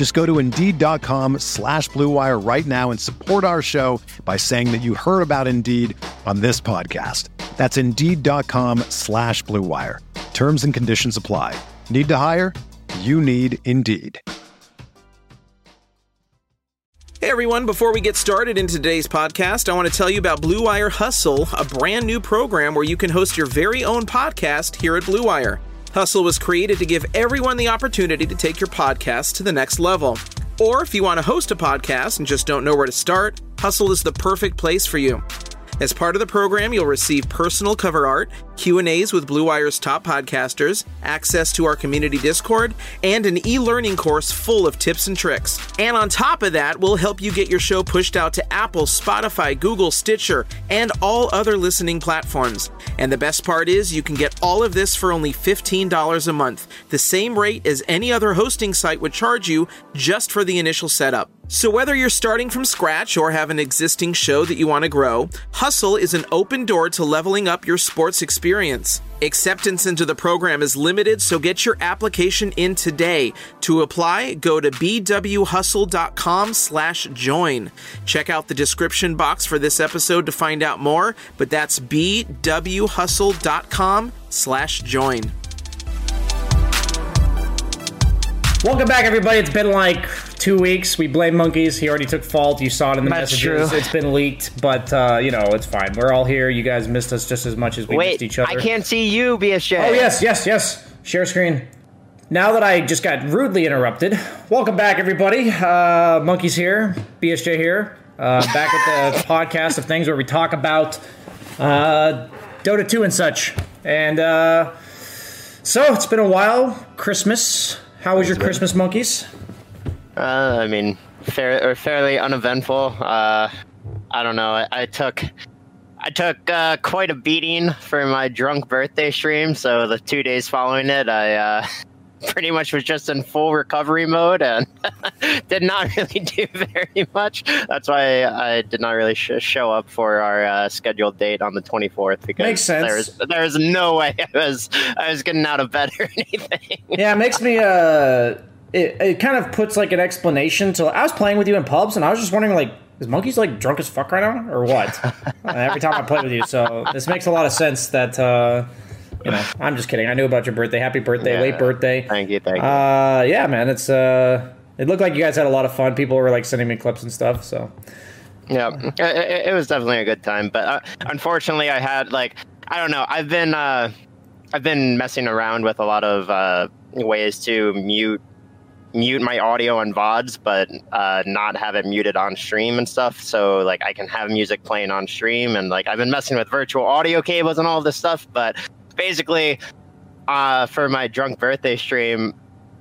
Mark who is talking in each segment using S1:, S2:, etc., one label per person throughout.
S1: Just go to Indeed.com slash BlueWire right now and support our show by saying that you heard about Indeed on this podcast. That's Indeed.com slash BlueWire. Terms and conditions apply. Need to hire? You need Indeed.
S2: Hey everyone, before we get started in today's podcast, I want to tell you about Blue Wire Hustle, a brand new program where you can host your very own podcast here at Blue Wire. Hustle was created to give everyone the opportunity to take your podcast to the next level. Or if you want to host a podcast and just don't know where to start, Hustle is the perfect place for you. As part of the program, you'll receive personal cover art, Q&As with Blue Wire's top podcasters, access to our community Discord, and an e-learning course full of tips and tricks. And on top of that, we'll help you get your show pushed out to Apple, Spotify, Google, Stitcher, and all other listening platforms. And the best part is you can get all of this for only $15 a month, the same rate as any other hosting site would charge you just for the initial setup. So, whether you're starting from scratch or have an existing show that you want to grow, Hustle is an open door to leveling up your sports experience. Acceptance into the program is limited, so get your application in today. To apply, go to bwhustle.com slash join. Check out the description box for this episode to find out more, but that's bwhustle.com
S3: Welcome back, everybody. It's been like two weeks. We blame monkeys. He already took fault. You saw it in the
S4: That's
S3: messages.
S4: true.
S3: It's been leaked, but uh, you know it's fine. We're all here. You guys missed us just as much as we
S4: Wait,
S3: missed each other.
S4: I can't see you, BSJ.
S3: Oh yes, yes, yes. Share screen. Now that I just got rudely interrupted, welcome back, everybody. Uh, monkeys here, BSJ here, uh, back with the podcast of things where we talk about uh, Dota 2 and such. And uh, so it's been a while. Christmas. How was your Christmas, monkeys?
S4: Uh, I mean, fair, or fairly uneventful. Uh, I don't know. I, I took, I took uh, quite a beating for my drunk birthday stream. So the two days following it, I uh, pretty much was just in full recovery mode and did not really do very much. That's why I did not really sh- show up for our uh, scheduled date on the 24th because
S3: Makes sense.
S4: there's there's no way I was I was getting out of bed or anything.
S3: Yeah, it makes me uh it, it kind of puts like an explanation to I was playing with you in pubs and I was just wondering like is monkeys like drunk as fuck right now or what? every time I play with you. So this makes a lot of sense that uh you know, I'm just kidding. I knew about your birthday. Happy birthday,
S4: Yeah.
S3: late birthday.
S4: Thank you, thank you.
S3: Uh yeah, man, it's uh it looked like you guys had a lot of fun. People were like sending me clips and stuff, so
S4: Yeah, it, it- was definitely a good time, but uh, unfortunately, I had like I don't know. I've been uh, I've been messing around with a lot of uh, ways to mute mute my audio on vods, but uh, not have it muted on stream and stuff. So like I can have music playing on stream, and like I've been messing with virtual audio cables and all of this stuff. But basically, uh, for my drunk birthday stream,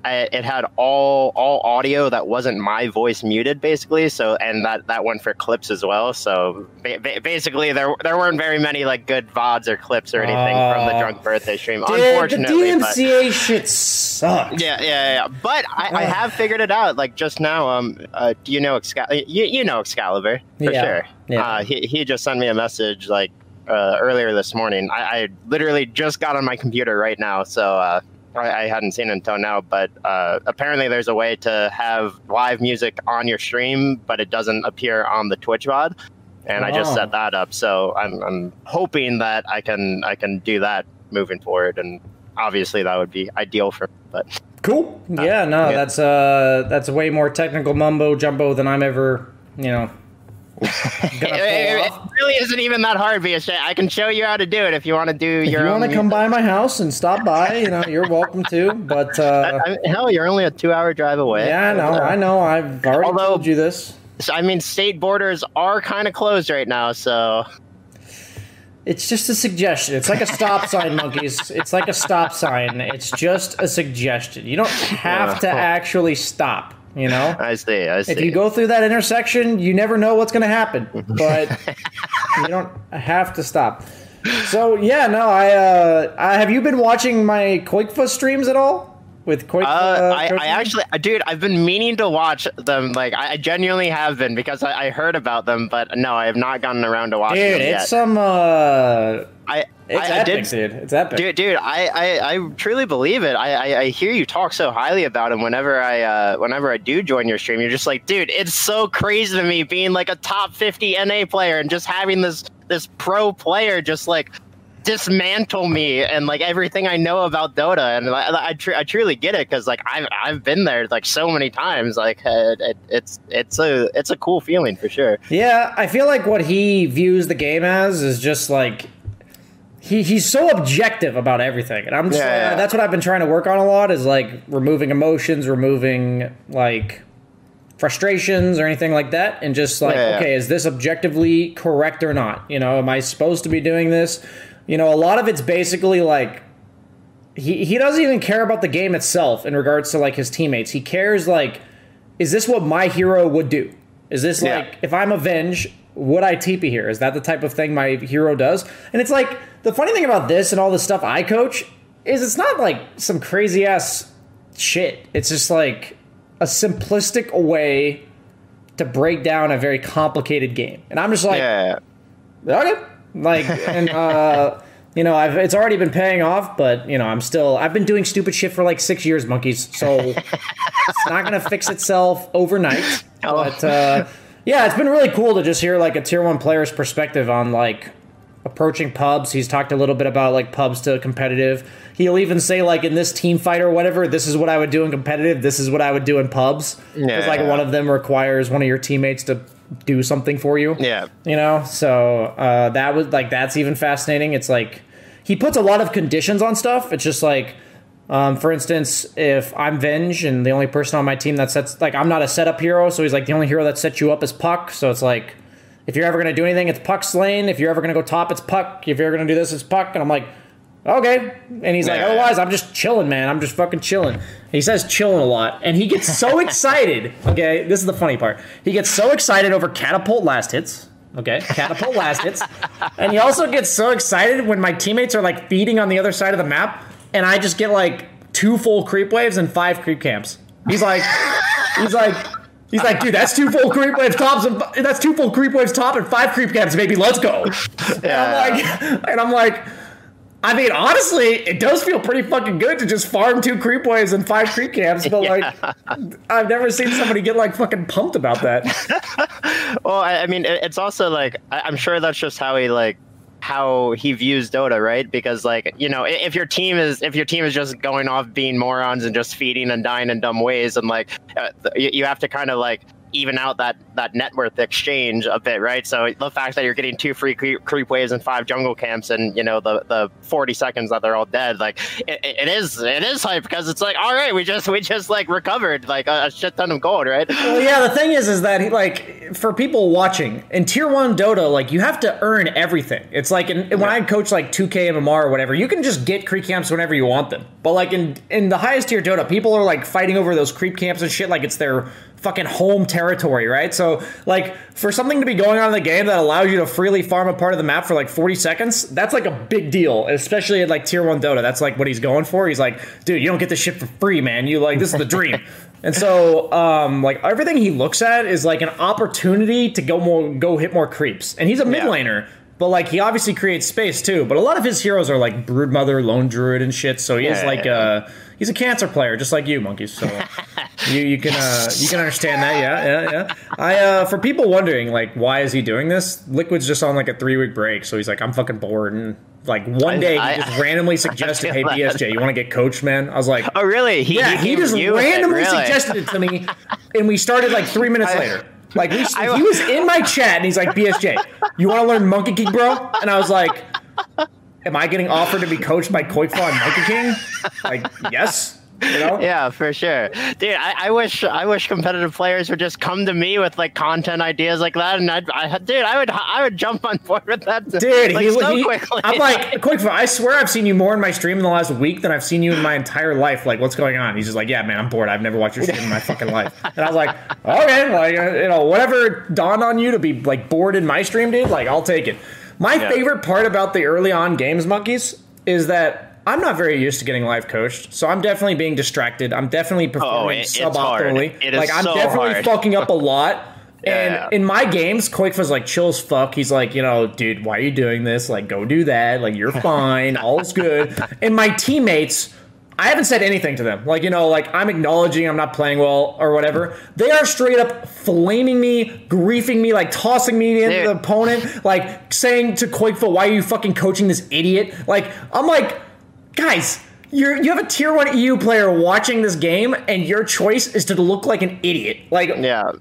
S4: I, it had all all audio that wasn't my voice muted basically so and that that went for clips as well so ba- ba- basically there there weren't very many like good vods or clips or anything from the
S3: Oh.
S4: drunk birthday stream
S3: Dude, the
S4: unfortunately but-
S3: DMCA shit sucks.
S4: yeah, yeah, yeah. But I, I have figured it out. Like just now, um, uh, do you know Excalibur? You, you know Excalibur for
S3: Yeah,
S4: sure.
S3: yeah.
S4: Uh, he he just sent me a message like uh, earlier this morning. I, I literally just got on my computer right now, so uh, I, I hadn't seen it until now. But uh, apparently, there's a way to have live music on your stream, but it doesn't appear on the Twitch VOD. And I just
S3: Oh.
S4: set that up, so I'm, I'm hoping that I can I can do that moving forward, and obviously that would be ideal for. But
S3: Cool. Yeah, no,
S4: yeah.
S3: that's uh that's way more technical mumbo jumbo than I'm ever, you know,
S4: it, it, really isn't even that hard, BSJ. I can show you how to do it if you want to do your own.
S3: if
S4: your.
S3: you
S4: want
S3: to come by my house and stop by, you know, you're welcome to. But uh,
S4: I, I, hell, you're only a two-hour drive away.
S3: Yeah, I know, I know. I've already Although, told you this.
S4: I mean, state borders are kind of closed right now, so.
S3: It's just a suggestion. It's like a stop sign, monkeys. It's like a stop sign. It's just a suggestion. You don't have to actually stop. You know,
S4: I see. I see.
S3: If you go through that intersection, you never know what's going to happen, but you don't have to stop. So yeah, no, I, uh, I have you been watching my qojqva streams at all? With Quake? Uh,
S4: uh, I, I, actually, dude, I've been meaning to watch them. Like, I, genuinely have been because I, I, heard about them, but no, I have not gotten around to watching
S3: dude,
S4: them
S3: yet.
S4: Dude,
S3: it's some. Uh,
S4: I
S3: it's
S4: I,
S3: epic,
S4: I did,
S3: dude. It's epic,
S4: dude. Dude, I, I, I truly believe it. I, I, I, hear you talk so highly about him. Whenever I, uh, whenever I do join your stream, you're just like, dude, it's so crazy to me being like a top 50 NA player and just having this, this pro player just like dismantle me and like everything I know about Dota, and I, I, tr- I truly get it because like I've I've been there like so many times. Like uh, it, it, it's it's a it's a cool feeling for sure.
S3: Yeah, I feel like what he views the game as is just like he he's so objective about everything, and I'm just yeah, yeah. that's what I've been trying to work on a lot is like removing emotions, removing like frustrations or anything like that and just like yeah, okay is this objectively correct or not you know am i supposed to be doing this you know, a lot of it's basically like he he doesn't even care about the game itself in regards to like his teammates. He cares like, is this what my hero would do? Is this yeah. like if I'm a Venge, would I TP here? Is that the type of thing my hero does? And it's like the funny thing about this and all the stuff I coach is it's not like some crazy ass shit. It's just like a simplistic way to break down a very complicated game. And I'm just like,
S4: yeah.
S3: okay, like, and uh, you know, I've it's already been paying off, but you know, I'm still I've been doing stupid shit for like six years, monkeys. So it's not gonna fix itself overnight. Oh. But uh, yeah, it's been really cool to just hear like a tier one player's perspective on like approaching pubs. He's talked a little bit about like pubs to competitive. He'll even say like in this team fight or whatever, this is what I would do in competitive. This is what I would do in pubs. Because yeah. like one of them requires one of your teammates to do something for you.
S4: Yeah.
S3: You know, so uh, that was like that's even fascinating. It's like he puts a lot of conditions on stuff. It's just like, um, for instance, if I'm Venge and the only person on my team that sets like I'm not a setup hero, so he's like the only hero that sets you up is Puck. So it's like if you're ever gonna do anything, it's Puck's lane. If you're ever gonna go top, it's Puck. If you're ever gonna do this, it's Puck. And I'm like, okay. And he's like, otherwise, I'm just chilling, man. I'm just fucking chilling. He says chilling a lot, and he gets so excited. Okay, this is the funny part. He gets so excited over catapult last hits. Okay, catapult last hits, and he also gets so excited when my teammates are like feeding on the other side of the map, and I just get like two full creep waves and five creep camps. He's like, he's like. He's like, dude, that's two full creep waves tops and that's two full creep waves top and five creep camps, baby. Let's go. Yeah. And I'm like, and I'm like, I mean, honestly, it does feel pretty fucking good to just farm two creep waves and five creep camps, but yeah. like, I've never seen somebody get like fucking pumped about that.
S4: well, I, mean, it's also like I'm sure that's just how he like how he views Dota, right? Because like you know, if your team is if your team is just going off being morons and just feeding and dying in dumb ways, and like uh, you, you have to kind of like even out that that net worth exchange a bit, right? So the fact that you're getting two free creep, creep waves and five jungle camps, and you know the the 40 seconds that they're all dead, like it, it is it is hype because it's like all right, we just we just like recovered like a, a shit ton of gold, right?
S3: Well, yeah. The thing is, is that he, like for people watching in tier one Dota, like you have to earn everything. It's like in, when I coach like 2K MMR or whatever, you can just get creep camps whenever you want them. But like in in the highest tier Dota, people are like fighting over those creep camps and shit like it's their fucking home territory, right? So, like, for something to be going on in the game that allows you to freely farm a part of the map for like 40 seconds, that's like a big deal, especially at like tier one Dota. That's like what he's going for. He's like, dude, you don't get this shit for free, man. You like, this is the dream. and so, um, like, everything he looks at is like an opportunity to go more, go hit more creeps. And he's a mid laner. But like he obviously creates space too. But a lot of his heroes are like Broodmother, Lone Druid, and shit. So he yeah, is like yeah. uh he's a cancer player, just like you, monkeys. So you you can uh, you can understand that. Yeah, yeah, yeah. I uh, for people wondering like why is he doing this? Liquid's just on like a three week break, so he's like I'm fucking bored and. Like one day, I, he just I, randomly suggested, "Hey, BSJ, you want to get coached, man?" I was like,
S4: "Oh, really?"
S3: He, yeah, he, he just randomly it, really? suggested it to me, and we started like three minutes I, later. Like we, he was in my chat and he's like, BSJ, you want to learn Monkey King, bro? And I was like, Am I getting offered to be coached by qojqva and Monkey King? Like, yes. You know?
S4: Yeah, for sure, dude. I, I, wish I wish competitive players would just come to me with like content ideas like that, and I'd, I, dude, I would I would jump on board with that,
S3: dude. Like, he, so he, quickly. I'm like, quick. I swear I've seen you more in my stream in the last week than I've seen you in my entire life. Like, what's going on? He's just like, yeah, man, I'm bored. I've never watched your stream in my fucking life. And I was like, okay, like uh, you know, whatever dawned on you to be like bored in my stream, dude. Like, I'll take it. My yeah. favorite part about the early on games monkeys is that I'm not very used to getting live coached, so I'm definitely being distracted. I'm definitely oh, performing oh, it, suboptimally. like I'm so definitely hard. fucking up a lot. And yeah. in my games, Quake was like chill as fuck. He's like, you know, dude, why are you doing this? Like, go do that. Like, you're fine. All's good. And my teammates, I haven't said anything to them. Like, you know, like I'm acknowledging I'm not playing well or whatever. They are straight up flaming me, griefing me, like tossing me into the opponent, like saying to qojqva, why are you fucking coaching this idiot? Like, I'm like, guys, you're you have a tier one EU player watching this game, and your choice is to look like an idiot. Like,
S4: yeah.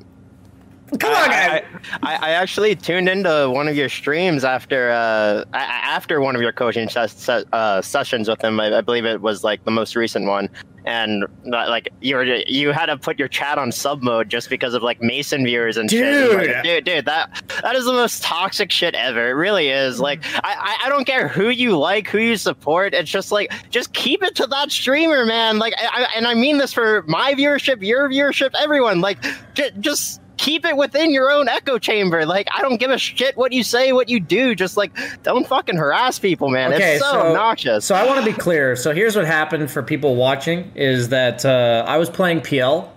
S3: Come on,
S4: guys. I, I, I, actually tuned into one of your streams after uh, after one of your coaching ses- uh, sessions with him. I, I, believe it was like the most recent one, and like you were you had to put your chat on sub mode just because of like Mason viewers and
S3: dude.
S4: shit. Like, dude, dude, that that is the most toxic shit ever. It really is. Like I, I don't care who you like, who you support. It's just like just keep it to that streamer, man. Like I, and I mean this for my viewership, your viewership, everyone. Like j- just keep it within your own echo chamber. Like, I don't give a shit what you say, what you do. Just like, don't fucking harass people, man. Okay, it's so, so obnoxious.
S3: So I want to be clear. So here's what happened for people watching: is that uh, I was playing PL,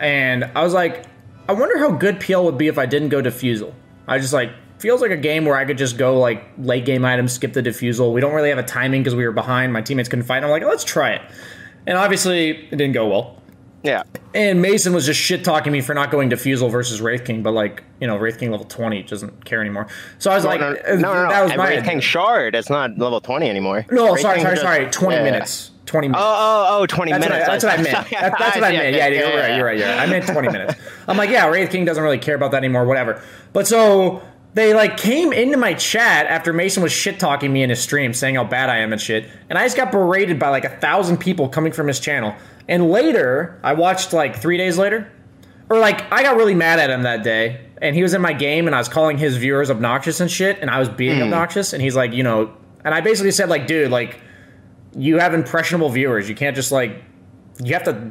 S3: and I was like, I wonder how good PL would be if I didn't go defusal. I just like feels like a game where I could just go like late game items, skip the defusal. We don't really have a timing because we were behind. My teammates couldn't fight. I'm like, let's try it. And obviously, it didn't go well.
S4: Yeah.
S3: And Mason was just shit talking me for not going Defusal versus Wraith King, but like, you know, Wraith King level 20 doesn't care anymore. So I was no, like,
S4: no, uh, no, no, no, was my Wraith King Shard, it's not level 20 anymore.
S3: No, Wraith sorry, King sorry, just, sorry. 20 yeah. minutes. 20 minutes.
S4: Oh, oh, oh, 20
S3: that's
S4: minutes.
S3: What I, that's what I meant. That, that's what I meant. Yeah, yeah, you're right. You're right. Yeah. I meant 20 minutes. I'm like, yeah, Wraith King doesn't really care about that anymore, whatever. But so they like came into my chat after Mason was shit talking me in his stream, saying how bad I am and shit. And I just got berated by like a thousand people coming from his channel. And later, I watched like three days later, or like I got really mad at him that day, and he was in my game, and I was calling his viewers obnoxious and shit, and I was being mm. obnoxious, and he's like, you know, and I basically said like, dude, like, you have impressionable viewers, you can't just like, you have to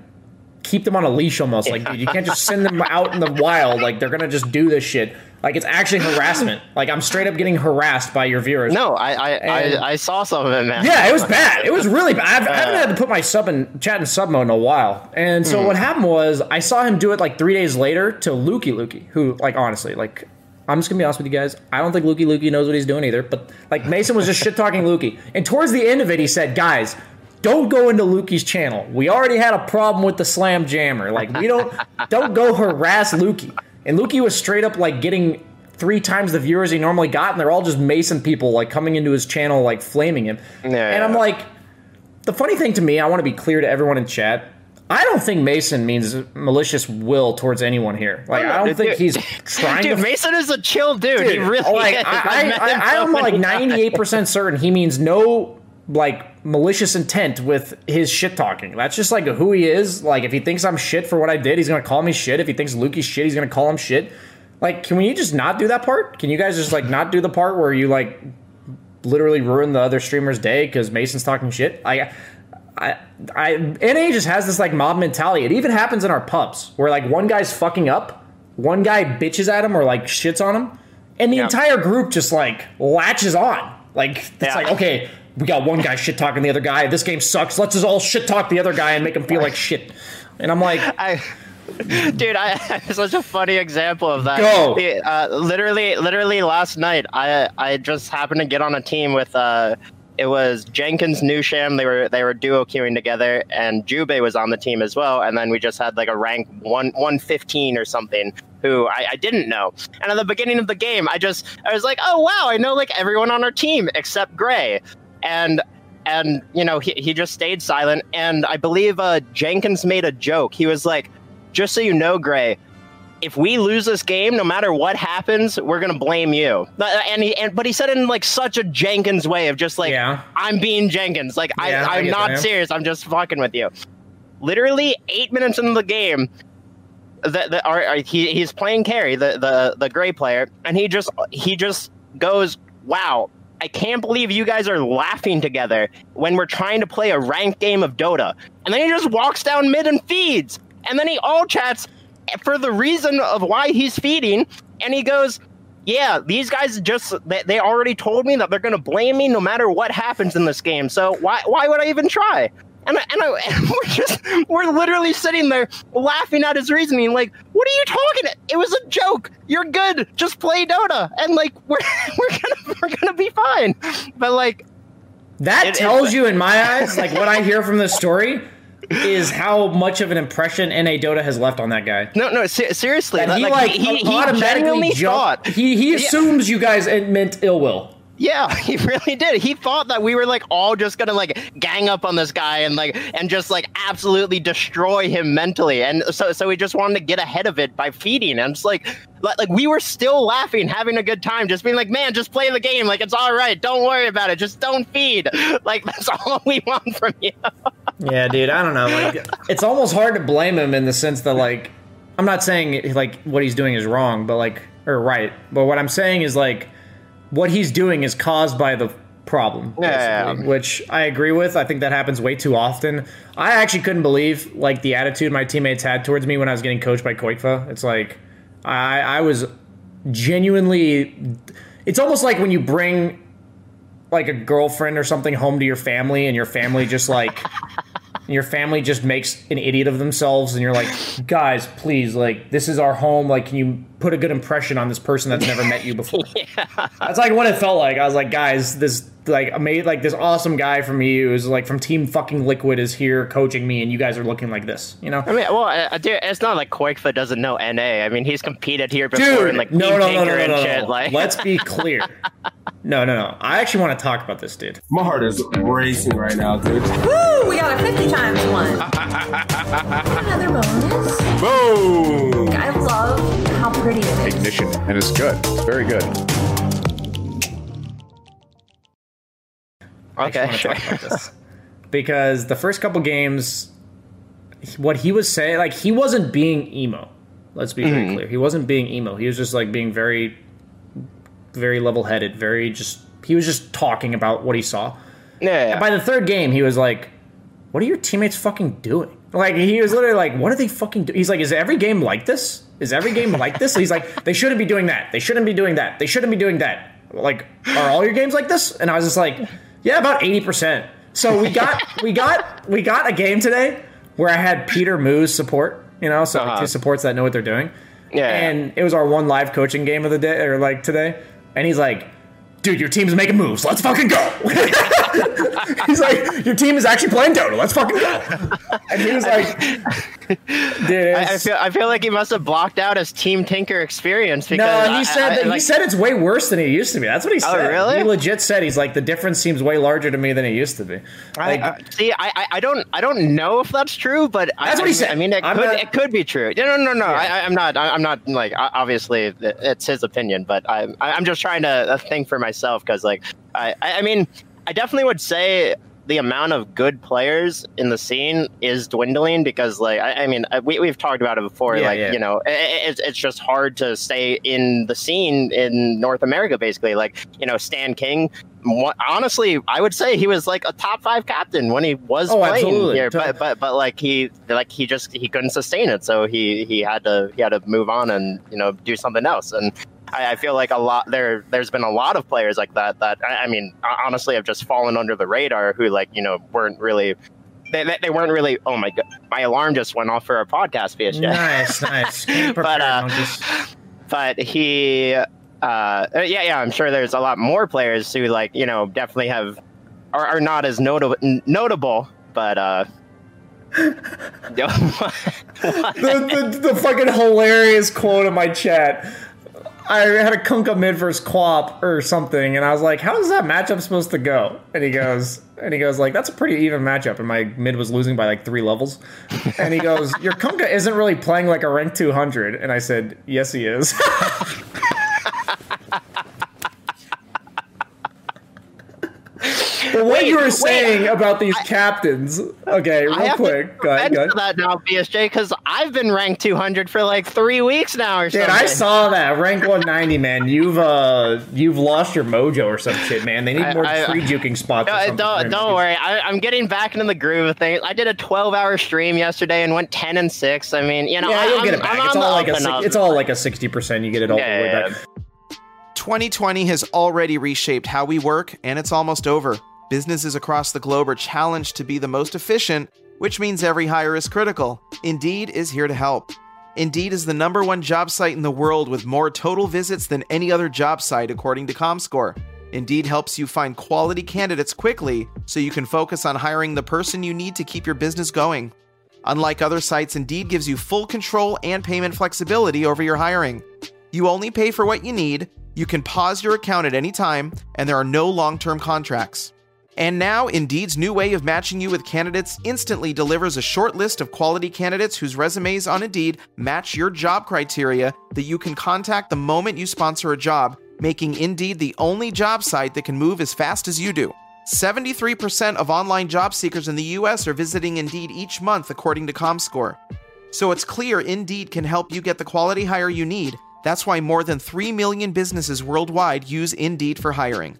S3: keep them on a leash almost. Like, dude, you can't just send them out in the wild. Like, they're gonna just do this shit. Like, it's actually harassment. Like, I'm straight up getting harassed by your viewers.
S4: No, I I, and, I, I, saw some of it, man.
S3: Yeah, it was bad. It was really bad. I've, uh, I haven't had to put my sub in chat in sub mode in a while. And so mm. what happened was I saw him do it like three days later to Lukey Lukey, who, like, honestly, like, I'm just gonna be honest with you guys. I don't think Lukey Lukey knows what he's doing either. But like Mason was just shit talking Lukey, and towards the end of it, he said, "Guys, don't go into Lukey's channel. We already had a problem with the slam jammer. Like we don't don't go harass Lukey. And Lukey was straight up like getting three times the viewers he normally got, and they're all just Mason people like coming into his channel like flaming him. Yeah. And I'm like, the funny thing to me, I want to be clear to everyone in chat. I don't think Mason means malicious will towards anyone here. Like, oh, I don't think he's trying
S4: dude,
S3: to.
S4: Mason is a chill dude. dude he really
S3: like,
S4: is.
S3: I, I, I, I am like 98% certain he means no like malicious intent with his shit talking. That's just like who he is. Like if he thinks I'm shit for what I did, he's gonna call me shit. If he thinks Lukey's shit, he's gonna call him shit. Like, can we just not do that part? Can you guys just like not do the part where you like literally ruin the other streamer's day because Mason's talking shit? I, I, I, NA just has this like mob mentality. It even happens in our pubs where like one guy's fucking up, one guy bitches at him or like shits on him, and the yeah. entire group just like latches on. Like it's yeah. like okay, we got one guy shit talking the other guy. This game sucks. Let's just all shit talk the other guy and make him feel like shit. And I'm like,
S4: I, dude, I have such a funny example of that.
S3: Go.
S4: Uh, literally, literally last night, I I just happened to get on a team with uh, it was Jenkins, Newsham. They were they were duo queuing together, and Jube was on the team as well. And then we just had like a rank one one fifteen or something who I, I, didn't know. And at the beginning of the game, I just I was like, oh wow, I know like everyone on our team except Gray and and you know he, he just stayed silent and i believe uh, jenkins made a joke he was like just so you know gray if we lose this game, no matter what happens, we're gonna blame you. And he, and but he said it in like such a Jenkins way of just like,
S3: Yeah.
S4: I'm being Jenkins. Like
S3: Yeah, I
S4: I, I'm
S3: get
S4: not
S3: that.
S4: serious. I'm just fucking with you. Literally eight minutes into the game, the, the our, our- he, he's playing carry, the, the the gray player, and he just he just goes, "Wow, I can't believe you guys are laughing together when we're trying to play a ranked game of Dota." And then he just walks down mid and feeds, and then he all chats for the reason of why he's feeding, and he goes. Yeah, these guys just they, they already told me that they're gonna blame me no matter what happens in this game. So why why would I even try? And, I, and, I, and we're just we're literally sitting there laughing at his reasoning like what are you talking it was a joke you're good just play dota and like we're we're gonna we're gonna be fine but like
S3: That
S4: It- it-
S3: tells you, in my eyes, like what I hear from this story is how much of an impression NA Dota has left on that guy.
S4: no no se- seriously
S3: That he
S4: like,
S3: like
S4: he, he
S3: automatically jumped.
S4: thought
S3: He he assumes you guys meant ill will.
S4: Yeah, he really did. He thought that we were like all just gonna like gang up on this guy and like and just like absolutely destroy him mentally. And so so we just wanted to get ahead of it by feeding. And it's like like we were still laughing, having a good time, just being like, man, just play the game. Like it's all right. Don't worry about it. Just don't feed. Like that's all we want from you.
S3: Yeah, dude, I don't know. Like, it's almost hard to blame him in the sense that, like, I'm not saying like what he's doing is wrong, but like, or right. But what I'm saying is like, what he's doing is caused by the problem,
S4: Yeah.
S3: which I agree with. I think that happens way too often. I actually couldn't believe like the attitude my teammates had towards me when I was getting coached by qojqva. It's like I, I was genuinely. It's almost like when you bring like a girlfriend or something home to your family and your family just like your family just makes an idiot of themselves and you're like guys please like this is our home like can you put a good impression on this person that's never met you before yeah. that's like what it felt like i was like guys this like I made like this awesome guy from you is like from team fucking liquid is here coaching me and you guys are looking like this you know
S4: I mean, well, uh, dude, it's not like qojqva doesn't know NA. I mean, he's competed here before
S3: Dude,
S4: in like
S3: no, no, no, no, no,
S4: and
S3: no,
S4: shit.
S3: no.
S4: Like,
S3: Let's be clear. No, no, no. I actually want to talk about this, dude.
S5: My heart is racing right now, dude.
S6: Woo! We got a 50 times one. Another bonus.
S5: Boom!
S6: I love how pretty it is.
S7: ignition, and it's good. It's very good.
S4: okay,
S3: want to
S4: sure.
S3: talk about this because the first couple games, what he was saying, like he wasn't being emo. Let's be very mm-hmm. clear. He wasn't being emo. He was just like being very, very level-headed. Very just. He was just talking about what he saw.
S4: Yeah, yeah.
S3: By the third game, he was like, "What are your teammates fucking doing?" Like he was literally like, "What are they fucking?" Do-? He's like, "Is every game like this? Is every game like this?" He's like, "They shouldn't be doing that. They shouldn't be doing that. They shouldn't be doing that." Like, are all your games like this? And I was just like, "Yeah, about eighty percent." So we got we got we got a game today where I had Peter Moose support. You know, so like,
S4: Uh-huh.
S3: two supports that know what they're doing.
S4: Yeah.
S3: And it was our one live coaching game of the day, or like today. And he's like, dude, your team's making moves. Let's fucking go. he's like, your team is actually playing Dota. Let's fucking go. And he was like, dude,
S4: I, I feel I feel like he must have blocked out his Team Tinker experience because
S3: no, he said
S4: I-
S3: that he
S4: like-
S3: said it's way worse than it used to be. That's what he oh, said.
S4: Oh, really?
S3: He legit said he's like the difference seems way larger to me than it used to be. Like,
S4: I, see, I, I- I don't, I don't know if that's true, but I-
S3: That's what he said.
S4: I mean, it
S3: I'm
S4: could,
S3: not-
S4: it could be true. No, no, no, no. I, I- I'm not, I- I'm not like obviously it's his opinion, but I, I- I'm just trying to think for myself because, like, I I mean, I definitely would say the amount of good players in the scene is dwindling because, like, I, I mean, uh, we, we've talked about it before.
S3: Yeah,
S4: like,
S3: yeah.
S4: you know, i- i- it's, it's just hard to stay in the scene in North America, basically. Like, you know, Stan King. Honestly, I would say he was like a top five captain when he was
S3: Oh,
S4: playing
S3: absolutely.
S4: here, but but but like he like he just he couldn't sustain it, so he he had to he had to move on and you know do something else. And I, I feel like a lot there there's been a lot of players like that that I, I mean honestly have just fallen under the radar who like you know weren't really. They, they, weren't really. Oh my god! My alarm just went off for a podcast, BSJ
S3: nice, nice.
S4: But, uh, but he uh yeah yeah i'm sure there's a lot more players who like you know definitely have are, are not as notable notable but uh
S3: the, the, the fucking hilarious quote in my chat. I had a Kunkka mid versus QoP or something, and I was like, "How is that matchup supposed to go?" And he goes, and he goes like, "That's a pretty even matchup." And my mid was losing by like three levels, and he goes, "Your Kunkka isn't really playing like a rank 200." And I said, "Yes, he is." But what
S4: Wait,
S3: you were
S4: wait,
S3: saying about these captains, okay,
S4: I
S3: real
S4: have
S3: quick,
S4: to
S3: go ahead, go
S4: defend
S3: ahead.
S4: that now, BSJ, because I've been ranked 200 for like three weeks now or
S3: Dude,
S4: something.
S3: I saw that rank 190, man. You've uh, you've lost your mojo or some shit, man. They need
S4: I-
S3: more
S4: I-
S3: free juking spots.
S4: No, don't don't worry. I, I'm getting back into the groove of things. I did a 12 hour stream yesterday and went 10 and six. I mean, you know,
S3: Yeah,
S4: I,
S3: you'll
S4: I'm,
S3: get it back. It's all like a
S4: up and
S3: si-
S4: up.
S3: it's all like a sixty percent. You get it all
S4: Yeah,
S3: the way
S4: yeah,
S3: back.
S2: 2020 has already reshaped how we work, and it's almost over. Businesses across the globe are challenged to be the most efficient, which means every hire is critical. Indeed is here to help. Indeed is the number one job site in the world with more total visits than any other job site, according to ComScore. Indeed helps you find quality candidates quickly so you can focus on hiring the person you need to keep your business going. Unlike other sites, Indeed gives you full control and payment flexibility over your hiring. You only pay for what you need, you can pause your account at any time, and there are no long term contracts. And now, Indeed's new way of matching you with candidates instantly delivers a short list of quality candidates whose resumes on Indeed match your job criteria that you can contact the moment you sponsor a job, making Indeed the only job site that can move as fast as you do. 73% of online job seekers in the US are visiting Indeed each month, according to ComScore. So it's clear Indeed can help you get the quality hire you need. That's why more than 3 million businesses worldwide use Indeed for hiring.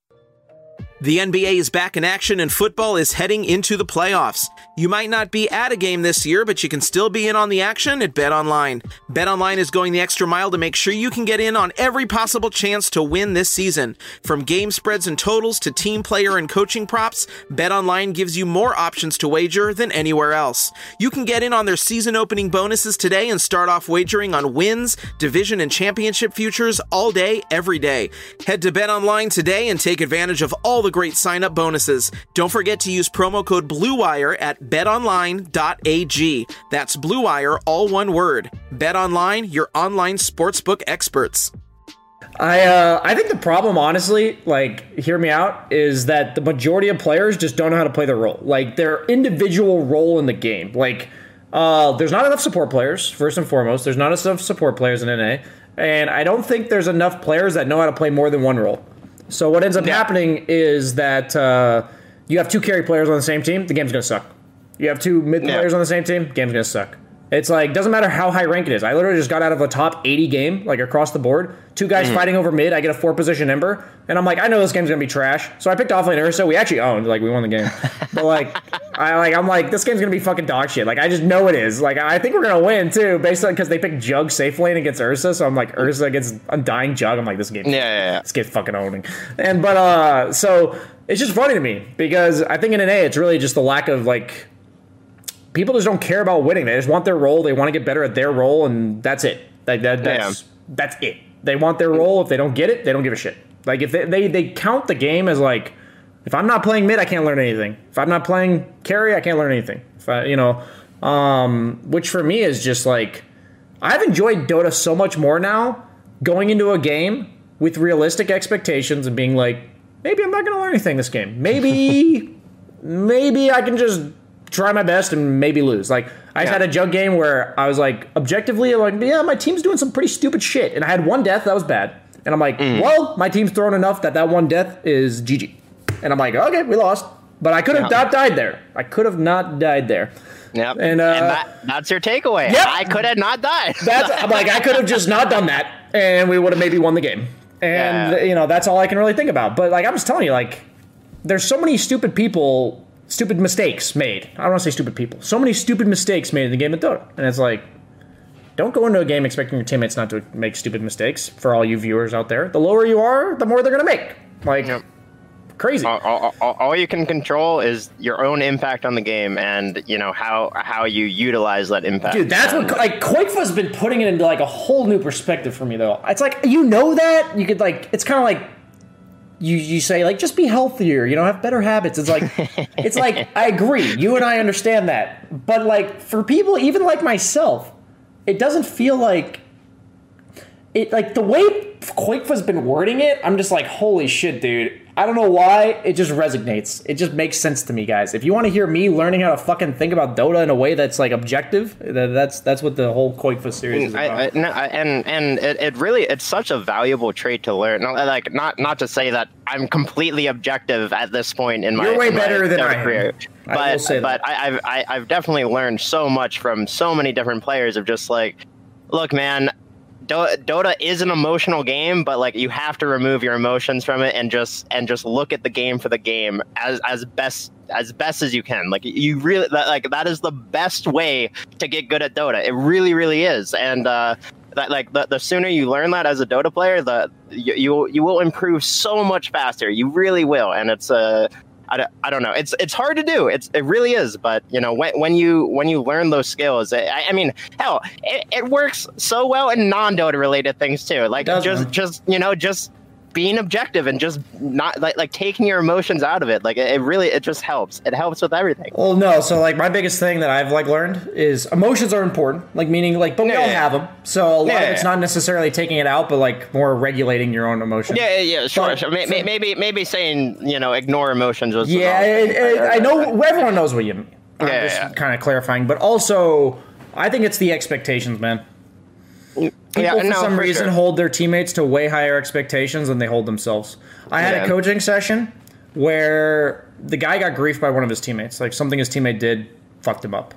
S2: The NBA is back in action and football is heading into the playoffs. You might not be at a game this year, but you can still be in on the action at BetOnline. BetOnline is going the extra mile to make sure you can get in on every possible chance to win this season. From game spreads and totals to team player and coaching props, BetOnline gives you more options to wager than anywhere else. You can get in on their season opening bonuses today and start off wagering on wins, division, and championship futures all day, every day. Head to BetOnline today and take advantage of all the great sign up bonuses. Don't forget to use promo code BLUEWIRE at betonline.ag. That's BLUEWIRE, all one word. BetOnline, your online sportsbook experts.
S3: I uh, I think the problem, honestly, like hear me out, is that the majority of players just don't know how to play their role, like their individual role in the game. Like, uh, there's not enough support players. First and foremost, there's not enough support players in NA, and I don't think there's enough players that know how to play more than one role. So what ends up happening is that uh, you have two carry players on the same team, the game's gonna suck. You have two mid
S4: Yeah.
S3: players on the same team, game's gonna suck. It's like doesn't matter how high rank it is. I literally just got out of a top 80 game, like across the board. Two guys fighting over mid. I get a four position ember, and I'm like, I know this game's gonna be trash. So I picked offlane Ursa. We actually owned, like we won the game. but like, I like I'm like this game's gonna be fucking dog shit. Like I just know it is. Like I think we're gonna win too, based on because they picked Jug safe lane against Ursa. So I'm like Ursa against Undying Jug. I'm like this game.
S4: Yeah, yeah, yeah.
S3: This game's fucking owning. And but uh, so it's just funny to me because I think in NA it's really just the lack of like people just don't care about winning. They just want their role. They want to get better at their role, and that's it. Like that, that's that's it. They want their role. If they don't get it, they don't give a shit. Like if they, they they count the game as like, if I'm not playing mid, I can't learn anything. If I'm not playing carry, I can't learn anything. If I, you know, um, which for me is just like, I've enjoyed Dota so much more now. Going into a game with realistic expectations and being like, maybe I'm not going to learn anything this game. Maybe maybe I can just try my best and maybe lose. Like I just had a jug game where I was like objectively like, yeah, my team's doing some pretty stupid shit, and I had one death that was bad, and I'm like, well, my team's thrown enough that that one death is GG, and I'm like, okay, we lost, but I could have
S4: Yeah.
S3: not died there. I could have not died there.
S4: Yep.
S3: And, uh,
S4: that, that's your takeaway.
S3: Yep.
S4: I could have not died.
S3: That's I'm like I could have just not done that, and we would have maybe won the game. And
S4: Yeah.
S3: you know that's all I can really think about. But like I'm just telling you, like there's so many stupid people, stupid mistakes made. I don't want to say stupid people. So many stupid mistakes made in the game of Dota, and it's like. Don't go into a game expecting your teammates not to make stupid mistakes. For all you viewers out there, the lower you are, the more they're gonna make. Like, crazy.
S4: all, all, all- all you can control is your own impact on the game and you know how how you utilize that impact
S3: Dude, that's what like qojqva's been putting it into like a whole new perspective for me though. It's like you know that you could like it's kind of like you you say like just be healthier, you know, have better habits. It's like it's like I agree, you and I understand that, but like for people even like myself, it doesn't feel like it like the way qojqva's been wording it. I'm just like holy shit, dude. I don't know why it just resonates. It just makes sense to me, guys. If you want to hear me learning how to fucking think about Dota in a way that's like objective, that's that's what the whole qojqva series is about.
S4: I, I, no, I, and and it, it really it's such a valuable trait to learn. No, Like not not to say that I'm completely objective at this point in my
S3: You're way
S4: my
S3: better than I am.
S4: career,
S3: I
S4: but
S3: will say that.
S4: but I, I've I, I've definitely learned so much from so many different players of just like, look, man. Do- Dota is an emotional game, but like you have to remove your emotions from it and just and just look at the game for the game as as best as best as you can. Like you really that, like that is the best way to get good at Dota. It really, really is. And uh, that like the, the sooner you learn that as a Dota player, the you, you you will improve so much faster. You really will. And it's uh, I don't, I don't know. It's it's hard to do. It's it really is. But you know when when you when you learn those skills, I, I mean, hell, it, it works so well in non Dota related things too. Like just just you know just being objective and just not like like taking your emotions out of it. Like it, it really it just helps. It helps with everything.
S3: Well, no. So, like, my biggest thing that I've like learned is emotions are important. Like, meaning, like, but we all
S4: Yeah.
S3: have them. So a lot
S4: Yeah.
S3: of it's not necessarily taking it out, but like more regulating your own emotions
S4: Yeah, yeah, yeah, sure.
S3: But-
S4: sure. May- may- Maybe, maybe saying you know ignore emotions was
S3: Yeah, it, it, I know everyone knows what you mean. I'm
S4: Yeah,
S3: just
S4: yeah.
S3: kind of clarifying, but also I think it's the expectations, man. People
S4: Yeah,
S3: for
S4: no,
S3: some
S4: for
S3: reason
S4: sure.
S3: hold their teammates to way higher expectations than they hold themselves. I had
S4: Yeah.
S3: a coaching session where the guy got griefed by one of his teammates. Like something his teammate did fucked him up.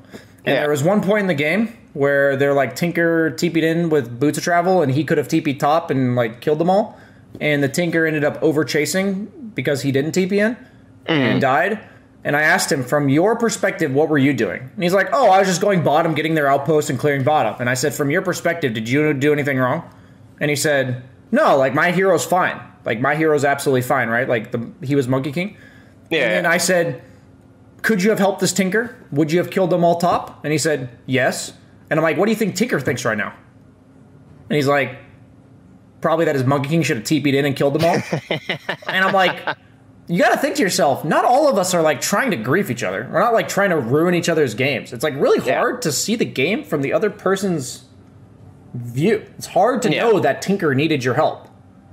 S3: And
S4: Yeah.
S3: there was one point in the game where they're like Tinker TP'd in with boots of travel and he could have TP'd top and like killed them all. And the Tinker ended up over chasing because he didn't TP in mm. and died. And I asked him, from your perspective, what were you doing? And he's like, oh, I was just going bottom, getting their outpost and clearing bottom. And I said, from your perspective, did you do anything wrong? And he said, no, like my hero's fine. Like my hero's absolutely fine, right? Like the he was Monkey King.
S4: Yeah.
S3: And I said, could you have helped this Tinker? Would you have killed them all top? And he said, yes. And I'm like, what do you think Tinker thinks right now? And he's like, probably that his Monkey King should have TP'd in and killed them all. and I'm like, you got to think to yourself, not all of us are like trying to grief each other. We're not like trying to ruin each other's games. It's like really
S4: Yeah.
S3: hard to see the game from the other person's view. It's hard to
S4: Yeah.
S3: know that Tinker needed your help.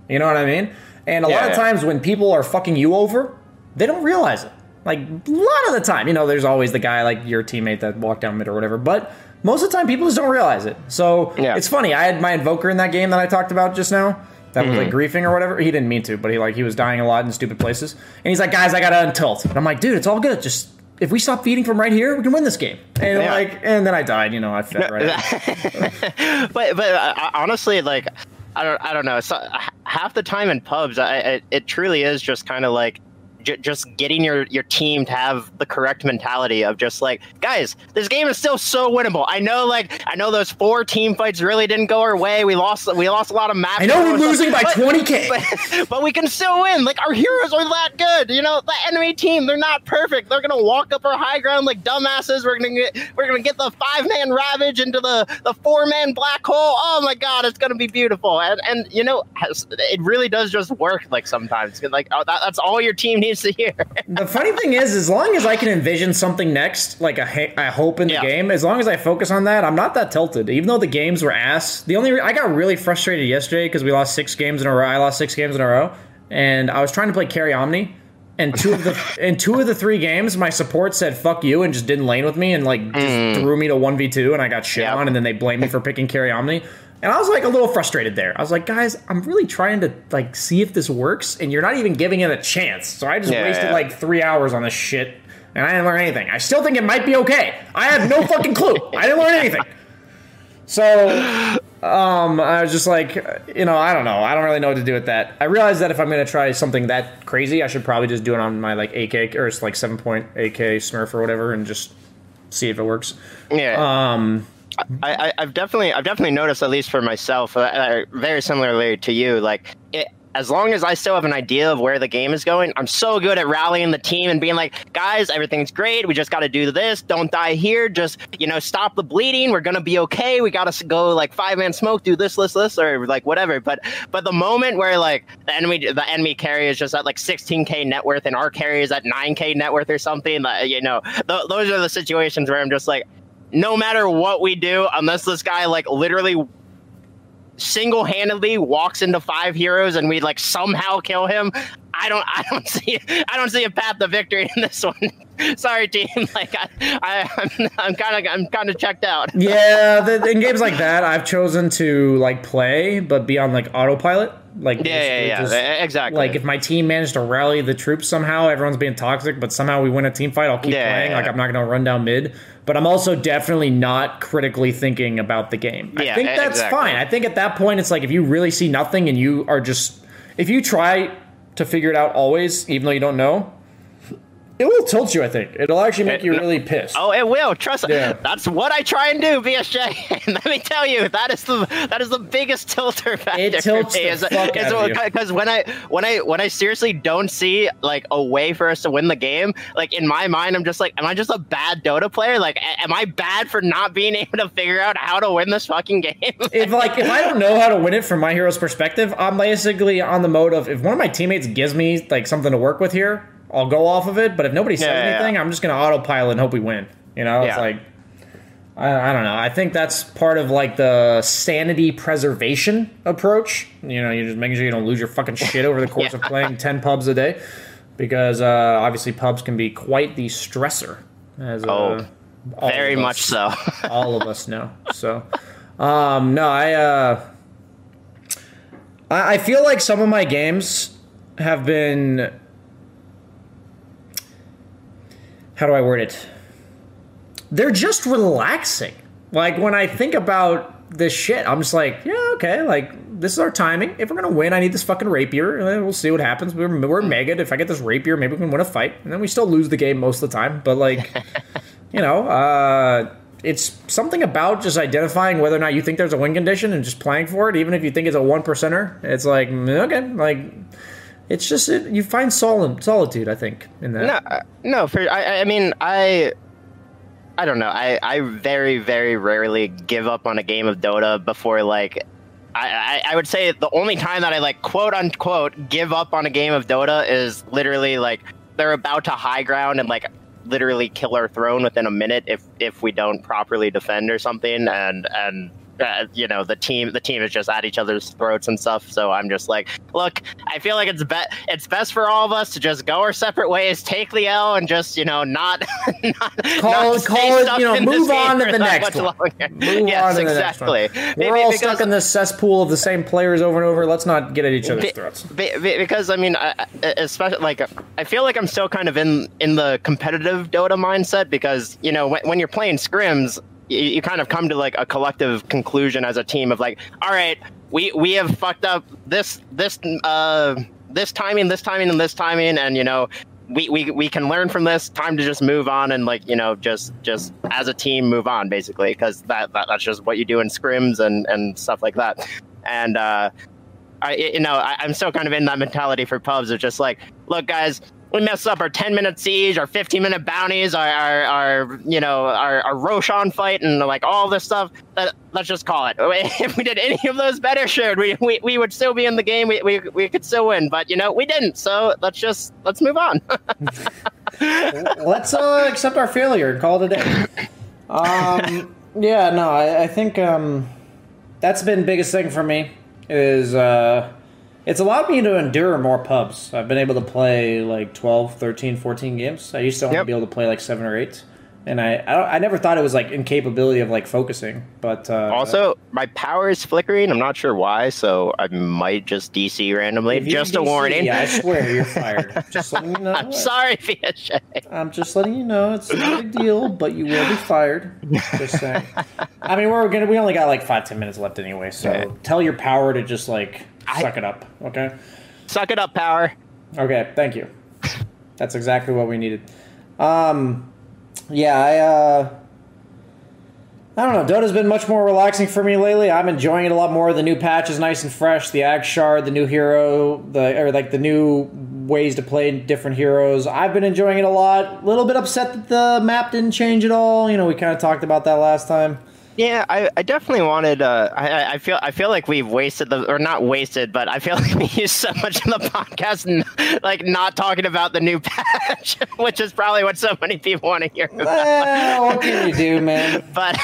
S3: You know what I mean? And a lot of
S4: yeah.
S3: times when people are fucking you over, they don't realize it. Like a lot of the time, you know, there's always the guy like your teammate that walked down mid or whatever. But most of the time, people just don't realize it. So
S4: Yeah.
S3: it's funny. I had my invoker in that game that I talked about just now. That was like
S4: Mm-hmm.
S3: griefing or whatever. He didn't mean to, but he like he was dying a lot in stupid places. And he's like, guys, I gotta untilt. And I'm like, dude, it's all good. Just if we stop feeding from right here, we can win this game. And
S4: Yeah.
S3: like, and then I died. You know, I fed right.
S4: but but uh, honestly, like I don't I don't know. So, half the time in pubs, I, I, it truly is just kind of like j- just getting your your team to have the correct mentality of just like guys, this game is still so winnable. I know like I know those four team fights really didn't go our way. We lost we lost a lot of matches.
S3: I know we're losing by
S4: But-
S3: 20k.
S4: but, but we can still win. Like our heroes are that good. You know, the enemy team, they're not perfect. They're gonna walk up our high ground like dumbasses. We're gonna get we're gonna get the five man ravage into the the four man black hole. Oh my god, it's gonna be beautiful. And and you know, it really does just work. Like sometimes, like oh, that, that's all your team needs to hear.
S3: The funny thing is, as long as I can envision something next, like a, a hope in the
S4: Yeah.
S3: game, as long as I focus on that, I'm not that tilted. Even though the games were ass, the only re- I got really frustrated yesterday because we lost six games in a row. I lost six games in a row, and I was trying to play carry Omni, and two of the in two of the three games, my support said "fuck you" and just didn't lane with me and like just mm. threw me to one v two, and I got shit
S4: Yep.
S3: on, and then they blamed me for picking carry Omni. And I was like a little frustrated there. I was like, guys, I'm really trying to like see if this works, and you're not even giving it a chance. So I just
S4: Yeah,
S3: wasted
S4: yeah.
S3: like three hours on this shit, and I didn't learn anything. I still think it might be okay. I have no fucking clue. I didn't learn anything. So, um, I was just like, you know, I don't know. I don't really know what to do with that. I realized that if I'm gonna try something that crazy, I should probably just do it on my like AK or it's like seven point AK Smurf or whatever, and just see if it works.
S4: Yeah.
S3: Um,
S4: I, I've definitely, I've definitely noticed, at least for myself, uh, uh, very similarly to you, like it, as long as I still have an idea of where the game is going, I'm so good at rallying the team and being like, guys, everything's great. We just got to do this. Don't die here. Just, you know, stop the bleeding. We're going to be okay. We got to go like five man smoke, do this, this, this, or like whatever. But, but the moment where like the enemy, the enemy carry is just at like 16K net worth and our carry is at 9K net worth or something, uh, you know, th- those are the situations where I'm just like, no matter what we do, unless this guy like literally single-handedly walks into five heroes and we like somehow kill him i don't i don't see i don't see a path to victory in this one. Sorry team. Like i, I i'm kind of i'm kind of checked out.
S3: Yeah the, in games like that i've chosen to like play but be on like autopilot. Like
S4: yeah yeah, yeah. Just, exactly.
S3: like if my team managed to rally the troops somehow everyone's being toxic but somehow we win a team fight i'll keep yeah, playing. yeah, like i'm not gonna run down mid but I'm also definitely not critically thinking about the game. I think that's exactly. fine. I think at that point, it's like if you really see nothing and you are just, if you try to figure it out always, even though you don't know, it will tilt you, I think. It'll actually make you really pissed.
S4: Oh, it will. Trust me. Yeah. That's what I try and do, BSJ. Let me tell you, that is the that is the biggest tilter factor.
S3: It tilts
S4: the
S3: is, fuck
S4: because when I when I when I seriously don't see like a way for us to win the game, like in my mind, I'm just like, am I just a bad Dota player? Like, am I bad for not being able to figure out how to win this fucking game?
S3: if like if I don't know how to win it from my hero's perspective, I'm basically on the mode of if one of my teammates gives me like something to work with here, I'll go off of it. But if nobody says yeah, anything, yeah. I'm just gonna autopilot and hope we win. You know, it's like I, I, don't know. I think that's part of like the sanity preservation approach. You know, you're just making sure you don't lose your fucking shit over the course of playing ten pubs a day, because uh, obviously pubs can be quite the stressor. As uh,
S4: oh, very much so.
S3: all of us know. So, um, no, I, uh, I I feel like some of my games have been how do I word it? They're just relaxing. Like when I think about this shit, I'm just like, yeah, okay, like this is our timing. If we're gonna win, I need this fucking rapier. And then we'll see what happens. We're, we're mega. If I get this rapier, maybe we can win a fight, and then we still lose the game most of the time. But like, you know, uh, it's something about just identifying whether or not you think there's a win condition and just playing for it, even if you think it's a one percenter. It's like okay, like it's just it, you find sol- solitude. I think in that.
S4: No, no. For I, I mean, I, I don't know. I, I very, very rarely give up on a game of Dota before like. I, I, would say the only time that I like quote unquote give up on a game of Dota is literally like they're about to high ground and like literally kill our throne within a minute if if we don't properly defend or something and and uh, you know the team the team is just at each other's throats and stuff. So I'm just like, look, I feel like it's be- it's best for all of us to just go our separate ways, take the L, and just you know not, not
S3: call not call it you know move on to the next one. Move
S4: yes,
S3: on to
S4: exactly.
S3: the next one. We're all because, stuck in this cesspool of the same players over and over. Let's not get at each other's be, throats.
S4: Be, because I mean, I, especially like I feel like I'm still kind of in in the competitive Dota mindset because you know when, when you're playing scrims you, you kind of come to like a collective conclusion as a team of like, all right, we we have fucked up this this uh this timing, this timing, and this timing, and you know we, we we can learn from this. Time to just move on and like you know just just as a team move on basically because that, that that's just what you do in scrims and and stuff like that. And uh, I you know I, I'm still kind of in that mentality for pubs of just like look guys we mess up our 10 minute siege, our 15 minute bounties, our, our, our you know, our, our Roshan fight, and like all this stuff. That, let's just call it. If we did any of those better, sure, we, we, we would still be in the game. We, we, we could still win, but you know, we didn't. So let's just let's move on.
S3: let's uh, accept our failure and call it a day. Um, yeah, no, I, I think um, that's been biggest thing for me is. Uh, it's allowed me to endure more pubs. I've been able to play like 12, 13, 14 games. I used to only yep. be able to play like 7 or 8 and I, I, I never thought it was like incapability of like focusing, but uh,
S4: also my power is flickering. I'm not sure why, so I might just DC randomly. Just DC, a warning.
S3: Yeah, I swear you're fired. just letting you know.
S4: I'm sorry, Fianchet.
S3: I'm just letting you know it's not a big deal, but you will be fired. Just saying. I mean, we're gonna we only got like five ten minutes left anyway, so okay. tell your power to just like suck I, it up. Okay.
S4: Suck it up, power.
S3: Okay, thank you. That's exactly what we needed. Um, yeah, I uh, I don't know. Dota's been much more relaxing for me lately. I'm enjoying it a lot more. The new patch is nice and fresh. The Ag Shard, the new hero, the or like the new ways to play different heroes. I've been enjoying it a lot. A little bit upset that the map didn't change at all. You know, we kind of talked about that last time.
S4: Yeah, I, I definitely wanted. Uh, I, I feel I feel like we've wasted the or not wasted, but I feel like we used so much of the podcast and like not talking about the new patch, which is probably what so many people want to hear. About.
S3: Well, what can you do, man?
S4: But,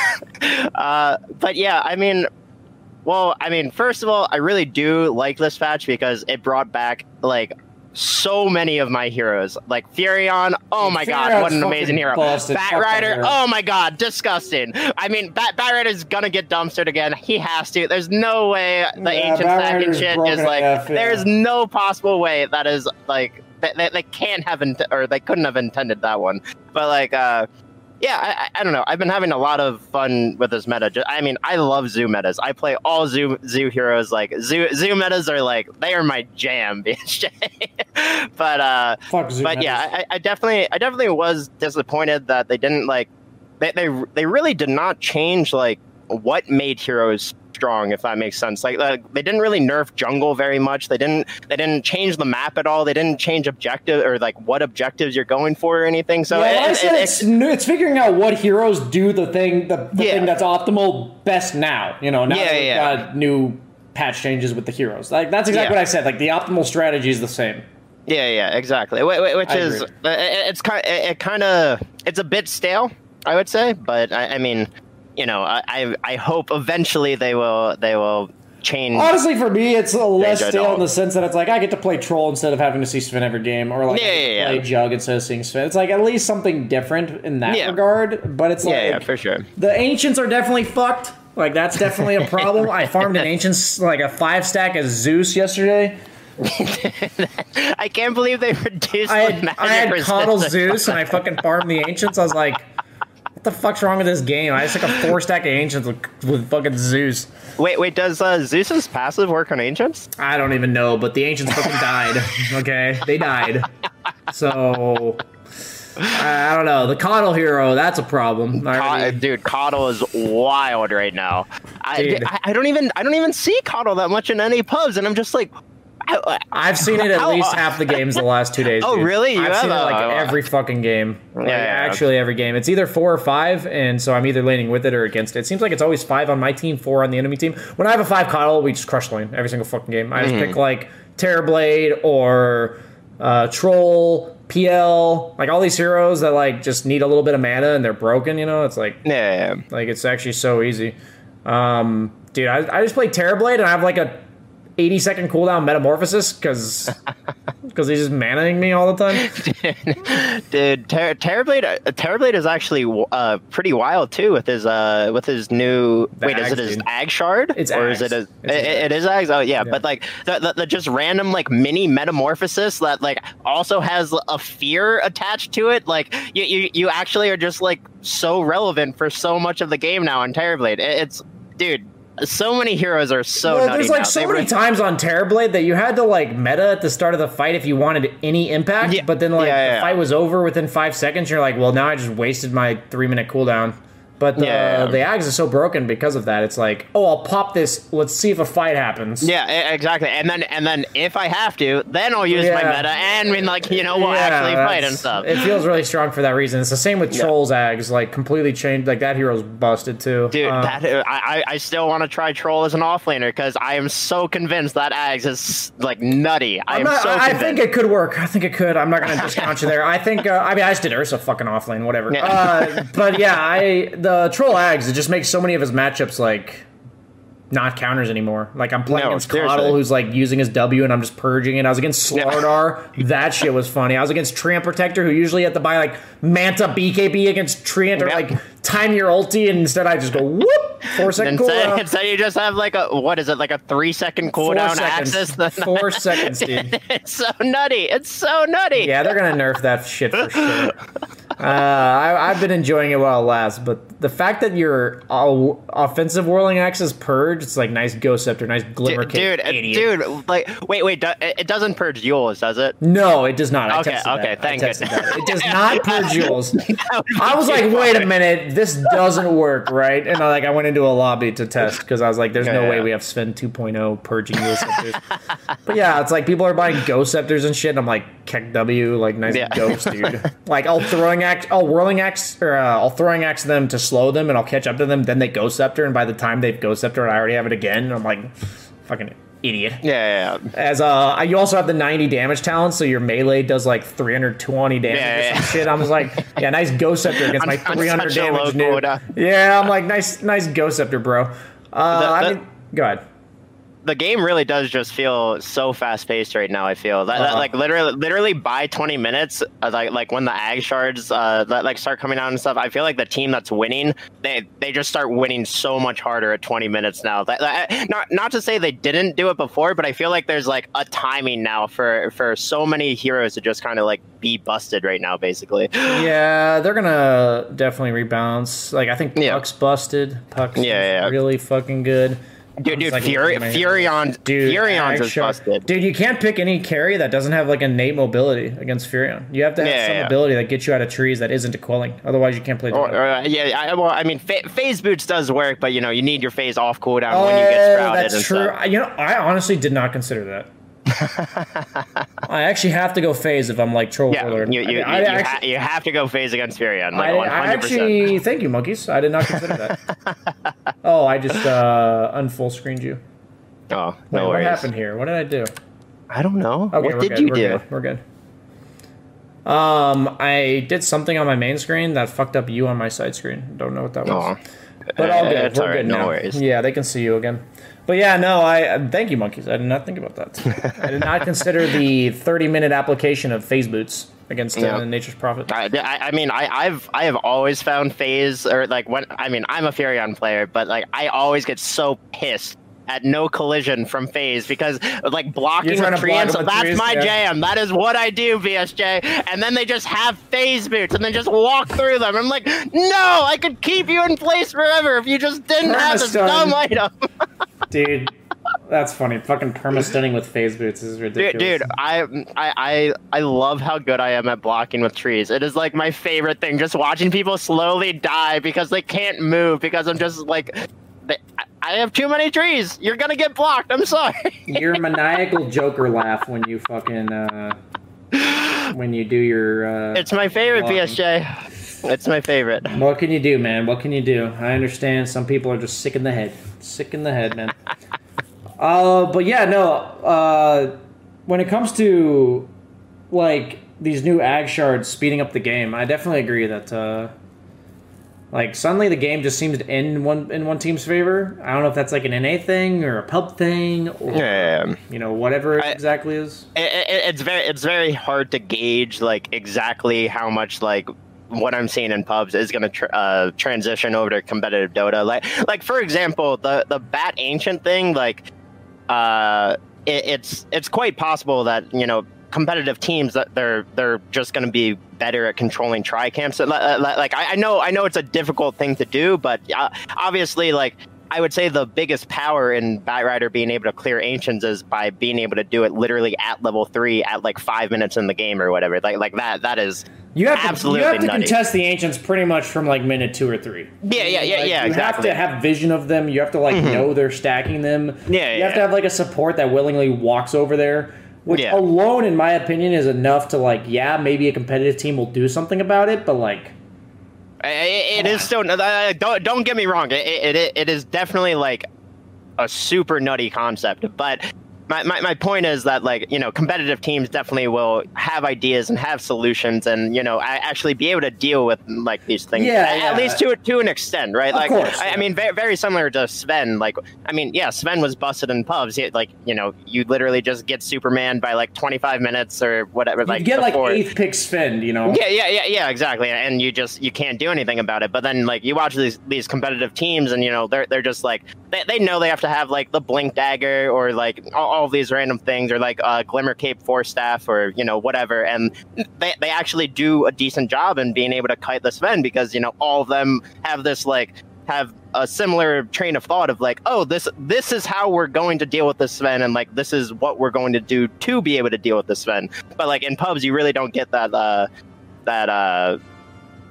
S4: uh, but yeah, I mean, well, I mean, first of all, I really do like this patch because it brought back like so many of my heroes. Like Furion, oh my god, what an amazing hero.
S3: busted. Batrider,
S4: oh my god, disgusting. I mean, Bat, Batrider's gonna get dumpstered again. He has to. There's no way the
S3: Yeah,
S4: ancient stacking shit is like.
S3: AF, yeah.
S4: There's no possible way that is like. They, they, they can't have int- or they couldn't have intended that one. But like, uh, yeah, I, I- don't know. I've been having a lot of fun with this meta. I mean, I love zoo metas. I play all zoo zoo heroes. Like zoo zoo metas are like they are my jam, BSJ. but uh, but yeah, I, I definitely I definitely was disappointed that they didn't like they they they really did not change like what made heroes strong if that makes sense like uh, they didn't really nerf jungle very much they didn't they didn't change the map at all they didn't change objective or like what objectives you're going for or anything so
S3: yeah,
S4: it-
S3: well, I said
S4: it-
S3: it's, it's figuring out what heroes do the thing the, the
S4: Yeah.
S3: thing that's optimal best now. You know, now
S4: Yeah,
S3: that we've
S4: yeah.
S3: got new patch changes with the heroes. Like that's exactly
S4: Yeah.
S3: what I said. Like the optimal strategy is the same.
S4: Yeah, yeah, exactly. Wh- wh- Which is uh, it's kind it, it kind of it's a bit stale, I would say, but I, I mean, you know, I, I hope eventually they will they will change.
S3: Honestly, for me, it's a less stale in the sense that it's like I get to play troll instead of having to see Sven every game, or like
S4: Yeah, yeah,
S3: play
S4: yeah.
S3: Jug instead of seeing Sven. It's like at least something different in that regard. But it's like
S4: yeah, for sure.
S3: the ancients are definitely fucked. Like that's definitely a problem. I farmed an ancients like a five stack of Zeus yesterday.
S4: I can't believe they reduced.
S3: I had, I had
S4: KotL.
S3: Zeus and I fucking farmed the ancients. I was like, the fuck's wrong with this game? I just took a four stack of ancients with, with fucking Zeus.
S4: Wait, wait, does uh, Zeus's passive work on ancients?
S3: I don't even know, but the ancients fucking died. Okay, they died. So I don't know. The KotL hero, that's a problem.
S4: Dude, KotL is wild right now. I, I I don't even I don't even see KotL that much in any pubs, and I'm just like,
S3: I've seen it at least half the games the last two days.
S4: Oh,
S3: dude.
S4: really? You
S3: I've seen it like every fucking game. Like,
S4: Yeah,
S3: actually every game. It's either four or five, and so I'm either laning with it or against it. It seems like it's always five on my team, four on the enemy team. When I have a five KotL, we just crush lane every single fucking game. I just
S4: Mm-hmm.
S3: pick like Terrorblade or uh, Troll, PL, like all these heroes that like just need a little bit of mana and they're broken. You know, it's like
S4: yeah, yeah.
S3: like it's actually so easy. Um, dude, I, I just play Terrorblade and I have like a 80 second cooldown metamorphosis because because he's just manaing me all the time.
S4: Dude, Ter- Terrorblade, uh, Terrorblade is actually uh, pretty wild too with his uh with his new.
S3: The
S4: wait, is it his
S3: dude.
S4: Ag Shard?
S3: It's
S4: or
S3: Ags.
S4: is it? A,
S3: It's
S4: it, it is Ags. Oh yeah, but like the, the, the just random like mini metamorphosis that like also has a fear attached to it. Like you you, you actually are just like so relevant for so much of the game now on Terrorblade. It, it's dude. So many heroes are so
S3: there's like
S4: now.
S3: so
S4: They
S3: many times on Terrorblade that you had to like meta at the start of the fight if you wanted any impact,
S4: Yeah.
S3: but then like
S4: Yeah,
S3: the fight was over within five seconds. You're like, well, now I just wasted my three minute cooldown. But the,
S4: Yeah.
S3: the Ags is so broken because of that. It's like, oh, I'll pop this. Let's see if a fight happens.
S4: Yeah, exactly. And then and then if I have to, then I'll use my meta and mean like you know we'll actually fight and stuff.
S3: It feels really strong for that reason. It's the same with
S4: Yeah.
S3: Trolls Ags, like completely changed. Like that hero's busted too.
S4: Dude,
S3: Uh,
S4: that I, I I still want to try troll as an offlaner because I am so convinced that Ags is like nutty. I
S3: I'm
S4: am
S3: not-
S4: so
S3: I, I think it could work. I think it could. I'm not going to discount you there. I think. Uh, I mean, I just did Ursa fucking offlane, whatever.
S4: Yeah.
S3: Uh, but yeah, I the troll Ags. It just makes so many of his matchups like not counters anymore. Like I'm playing
S4: No,
S3: against
S4: seriously.
S3: KotL, who's like using his W, and I'm just purging it. I was against Slardar. that shit was funny. I was against Treant Protector, who usually had to buy like Manta BKB against Treant or like time your ulti, and instead I just go whoop four second
S4: Instead,
S3: cooldown.
S4: instead you just have like a what is it like a three second
S3: Four
S4: cooldown
S3: seconds.
S4: axis?
S3: Four seconds, dude.
S4: it's so nutty. It's so nutty.
S3: Yeah, they're gonna nerf that shit for sure. Uh, I, I've been enjoying it while it lasts, but the fact that your uh, offensive whirling axe is purge, it's like nice ghost scepter, nice glimmer
S4: dude,
S3: kick,
S4: dude, uh,
S3: idiot.
S4: dude, like, wait, wait, do, it doesn't purge Euls, does it?
S3: No, it does not. I
S4: Okay, okay,
S3: that.
S4: thank goodness.
S3: that. It does not purge Euls.
S4: That would be
S3: I was like, wait a minute, this doesn't work, right? And I like I went into a lobby to test because I was like, there's no
S4: Yeah,
S3: way we have Sven 2.0 purging Ghost Scepters. but yeah, it's like people are buying Ghost Scepters and shit. And I'm like, KEKW, like nice
S4: Yeah.
S3: ghost, dude. like I'll throwing axe, I'll whirling axe, or uh, I'll throwing axe them to slow them, and I'll catch up to them. Then they Ghost Scepter, and by the time they've Ghost Scepter, I already have it again. And I'm like, fucking idiot.
S4: Yeah, yeah, yeah.
S3: As uh, you also have the 90 damage talent, so your melee does like 320 damage
S4: Yeah,
S3: or some shit. I was like, yeah, nice Ghost Scepter against my
S4: on
S3: 300
S4: such a low
S3: damage
S4: quota.
S3: Yeah, I'm like, nice, nice Ghost Scepter, bro. Uh,
S4: The-
S3: I mean, go ahead.
S4: The game really does just feel so fast paced right now. I feel that, that,
S3: Uh-huh.
S4: like literally, literally by 20 minutes, uh, like like when the ag shards uh, that, like start coming out and stuff. I feel like the team that's winning, they they just start winning so much harder at 20 minutes now. That, that- not not to say they didn't do it before, but I feel like there's like a timing now for for so many heroes to just kind of like be busted right now, basically.
S3: Yeah, they're gonna definitely rebalance. Like, I think
S4: Yeah.
S3: Puck's busted. Puck's
S4: Yeah, yeah.
S3: really fucking good.
S4: Dude, dude,
S3: like,
S4: Fury,
S3: Dude,
S4: Furion's is busted.
S3: Dude, you can't pick any carry that doesn't have like innate mobility against Furion. You have to have
S4: Yeah,
S3: some
S4: yeah.
S3: ability that gets you out of trees that isn't a quelling. Otherwise, you can't play.
S4: Or, or, uh, yeah, I, well, I mean, fa- phase boots does work, but you know, you need your phase off cooldown when you get
S3: Oh,
S4: sprouted
S3: that's
S4: and
S3: true.
S4: stuff.
S3: You know, I honestly did not consider that. I actually have to go phase if I'm like troll
S4: Yeah,
S3: warlord.
S4: you, you,
S3: I,
S4: you,
S3: I actually,
S4: ha- you have to go phase against Furion, like
S3: I, I actually thank you, monkeys. I did not consider that. oh, I just uh, unfull screened you.
S4: Oh,
S3: Wait,
S4: no
S3: what
S4: worries.
S3: happened here? What did I do?
S4: I don't know.
S3: Okay,
S4: what did
S3: good,
S4: you
S3: we're
S4: do?
S3: Good, we're good. Um, I did something on my main screen that fucked up you on my side screen. Don't know what that was.
S4: Oh,
S3: But all
S4: Uh,
S3: good.
S4: it's
S3: We're good
S4: no
S3: now.
S4: worries.
S3: Yeah, they can see you again. But yeah, no, I thank you, monkeys. I did not think about that. I did not consider the 30 minute application of phase boots against uh,
S4: Yeah.
S3: Nature's Prophet.
S4: I, I mean, I, I've I have always found phase or like when I mean I'm a Furion player, but like I always get so pissed at no collision from phase because like blocking
S3: You're trying block with
S4: That's
S3: trees,
S4: my
S3: yeah.
S4: jam. That is what I do, BSJ And then they just have phase boots and then just walk through them. I'm like, no, I could keep you in place forever if you just didn't have this dumb item.
S3: Dude, that's funny. Fucking permastunning with phase boots is ridiculous.
S4: Dude, dude, I, I, I, I love how good I am at blocking with trees. It is like my favorite thing. Just watching people slowly die because they can't move because I'm just like, they, I- have too many trees. You're gonna get blocked. I'm sorry.
S3: Your maniacal Joker laugh when you fucking uh, when you do your. Uh,
S4: It's my favorite,
S3: Blocking.
S4: BSJ. It's my favorite.
S3: what can you do, man? What can you do? I understand some people are just sick in the head. Sick in the head, man. uh, but yeah, no. Uh, when it comes to like these new ag shards speeding up the game, I definitely agree that uh, like suddenly the game just seems to end one in one team's favor. I don't know if that's like an NA thing or a pub thing or
S4: Yeah.
S3: you know whatever it
S4: I-
S3: exactly is.
S4: it, it, it's very it's very hard to gauge like exactly how much like what I'm seeing in pubs is going to tr- uh, transition over to competitive Dota. Like like for example, the the Bat Ancient thing, like uh, it, it's it's quite possible that you know competitive teams that they're they're just going to be better at controlling tri camps. Like I know I know it's a difficult thing to do, but uh, obviously like. I would say the biggest power in Batrider being able to clear ancients is by being able to do it literally at level three at like five minutes in the game or whatever. Like like that that is
S3: You have to, you have to
S4: nutty.
S3: contest the ancients pretty much from like minute two or three.
S4: Yeah, yeah, yeah,
S3: Like,
S4: yeah,
S3: you
S4: exactly. Mm-hmm.
S3: have to have vision of them. You have to like know they're stacking them.
S4: Yeah,
S3: you have to have like a support that willingly walks over there, which
S4: Yeah.
S3: alone, in my opinion, is enough to like, yeah, maybe a competitive team will do something about it, but like,
S4: I- I- It is still don't don't get me wrong. It, it it it is definitely like a super nutty concept, but. My, my, my point is that like you know competitive teams definitely will have ideas and have solutions and you know actually be able to deal with like these things
S3: Yeah,
S4: at,
S3: yeah.
S4: at least to to an extent right
S3: Of
S4: like
S3: course,
S4: I, I mean very, very similar to Sven like I mean yeah Sven was busted in pubs He- like you know you literally just get Superman by like 25 minutes or whatever
S3: you
S4: like
S3: get like eighth pick Sven, you know?
S4: yeah, yeah, yeah, yeah, exactly. And you just you can't do anything about it. But then like you watch these these competitive teams, and you know they're they're just like they, they know they have to have like the blink dagger or like all, all these random things, or like uh, Glimmer Cape Force Staff, or you know whatever, and they they actually do a decent job in being able to kite the Sven because you know all of them have this like have a similar train of thought of like, oh, this this is how we're going to deal with the Sven, and like this is what we're going to do to be able to deal with the Sven. But like in pubs, you really don't get that uh, that uh,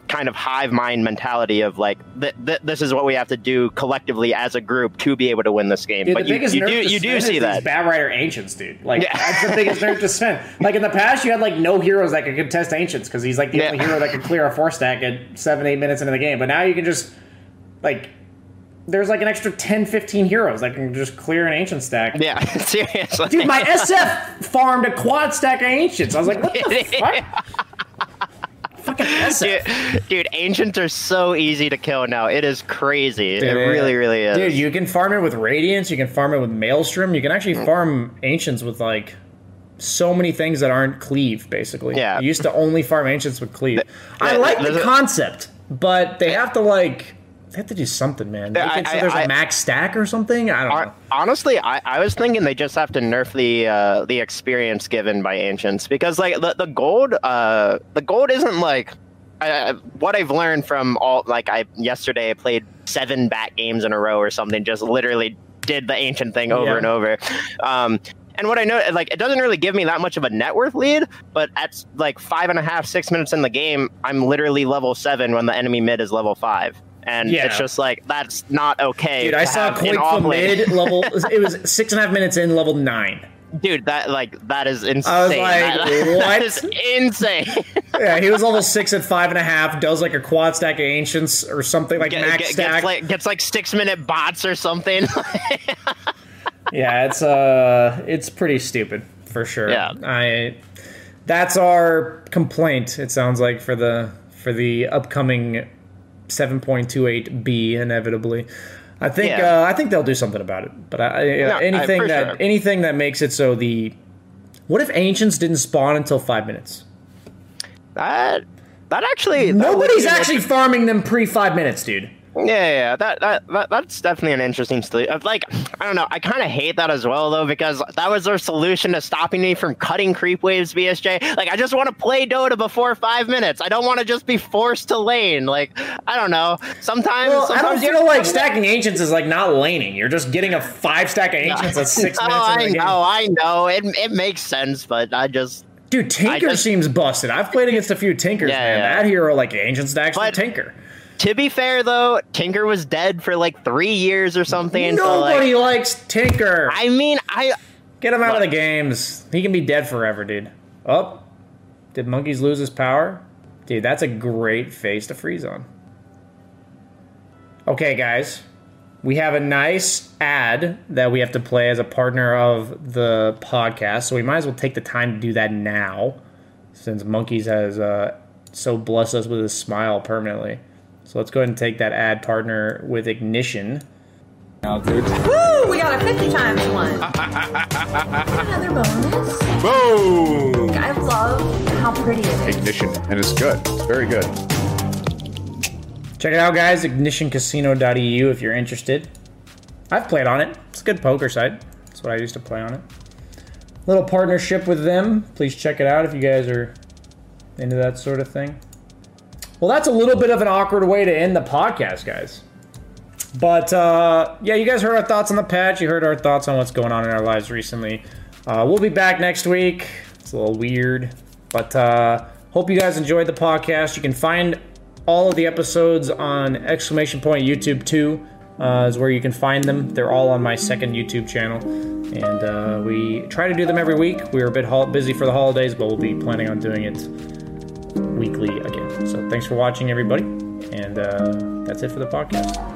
S4: kind of hive mind mentality of like th- th- this is what we have to do collectively as a group to be able to win this game.
S3: Dude,
S4: but
S3: the
S4: you,
S3: biggest
S4: you do you do see that.
S3: Batrider Ancients, dude. Like
S4: Yeah.
S3: that's the biggest nerf to Sven. Like in the past, you had like no heroes that could contest Ancients because he's like the
S4: Yeah.
S3: only hero that could clear a four stack at seven, eight minutes into the game. But now you can just like there's like an extra 10, 15 heroes that can just clear an Ancient stack.
S4: Yeah, seriously.
S3: Dude, my SF farmed a quad stack of Ancients. I was like, what the fuck? Fucking SF.
S4: Dude, dude, ancients are so easy to kill now. It is crazy. it really, really is.
S3: Dude, you can farm it with Radiance. You can farm it with Maelstrom. You can actually
S4: Mm.
S3: farm Ancients with like so many things that aren't Cleave. Basically,
S4: Yeah.
S3: You used to only farm Ancients with Cleave. I like
S4: there's
S3: the
S4: a-
S3: concept, but they have to like they have to do something, man. Make
S4: I-
S3: so
S4: I-
S3: there's a
S4: I-
S3: max stack or something. I don't
S4: Hon-
S3: know.
S4: Honestly, I, I was thinking they just have to nerf the uh, the experience given by ancients because like the, the gold uh the gold isn't like I, I- what I've learned from all like I yesterday I played seven bat games in a row or something just literally did the ancient thing over
S3: Yeah.
S4: and over. Um, and what I know, like, it doesn't really give me that much of a net worth lead, but at like five and a half, six minutes in the game, I'm literally level seven when the enemy mid is level five. And
S3: Yeah.
S4: it's just like, that's not okay.
S3: Dude, I saw
S4: have in
S3: Quake from mid level. It was six and a half minutes in, level nine.
S4: Dude, that like that is insane.
S3: I was like,
S4: That-
S3: what?
S4: that is insane.
S3: Yeah, he was level six at five and a half. Does like a quad stack of Ancients or something like
S4: Get-
S3: max
S4: get-
S3: stack.
S4: gets like gets like six minute bots or something.
S3: Yeah, it's uh it's pretty stupid for sure.
S4: Yeah.
S3: I that's our complaint, it sounds like, for the for the upcoming 7.28B inevitably. I think
S4: Yeah.
S3: uh, I think they'll do something about it. But I, I,
S4: I-
S3: anything that
S4: sure.
S3: anything that makes it so the what if ancients didn't spawn until five minutes?
S4: that that actually that
S3: Nobody's actually farming them pre five minutes, dude.
S4: Yeah, yeah. That, that that that's definitely an interesting solution. Like, I don't know. I kind of hate that as well, though, because that was their solution to stopping me from cutting creep waves. BSJ. Like, I just want to play Dota before five minutes. I don't want to just be forced to lane. Like, I don't know. Sometimes,
S3: Well, I don't
S4: sometimes you-
S3: feel like stacking ancients is like not laning. You're just getting a five stack of ancients at six
S4: no,
S3: minutes
S4: I
S3: into the game.
S4: know, I know. It it makes sense, but I just
S3: Dude, Tinker
S4: just-
S3: seems busted. I've played against a few Tinkers,
S4: Yeah,
S3: man.
S4: yeah.
S3: That hero like ancient stacks
S4: But-
S3: Tinker.
S4: To be fair though, Tinker was dead for like three years or something. so, like,
S3: Nobody likes Tinker.
S4: I mean, I
S3: Get him out of the games. He can be dead forever, dude. Oh, did Monkeys lose his power? Dude, that's a great face to freeze on. Okay, guys. We have a nice ad that we have to play as a partner of the podcast, so we might as well take the time to do that now, since Monkeys has uh, so blessed us with his smile permanently. So let's go ahead and take that ad partner with Ignition.
S5: Now, dude.
S6: Woo! We got a 50 times one. Another bonus.
S5: Boom!
S6: I love how pretty it is.
S7: Ignition, and it's good. It's very good.
S3: Check it out, guys. IgnitionCasino.eu if you're interested. I've played on it. It's a good poker site. That's what I used to play on it. Little partnership with them. Please check it out if you guys are into that sort of thing. Well, that's a little bit of an awkward way to end the podcast, guys. But uh, yeah, you guys heard our thoughts on the patch. You heard our thoughts on what's going on in our lives recently. Uh, we'll be back next week. It's a little weird, but uh, hope you guys enjoyed the podcast. You can find all of the episodes on exclamation point YouTube too. Uh, is where you can find them. They're all on my second YouTube channel, and uh, we try to do them every week. We were a bit busy for the holidays, but we'll be planning on doing it weekly again. So thanks for watching, everybody, and uh, that's it for the podcast.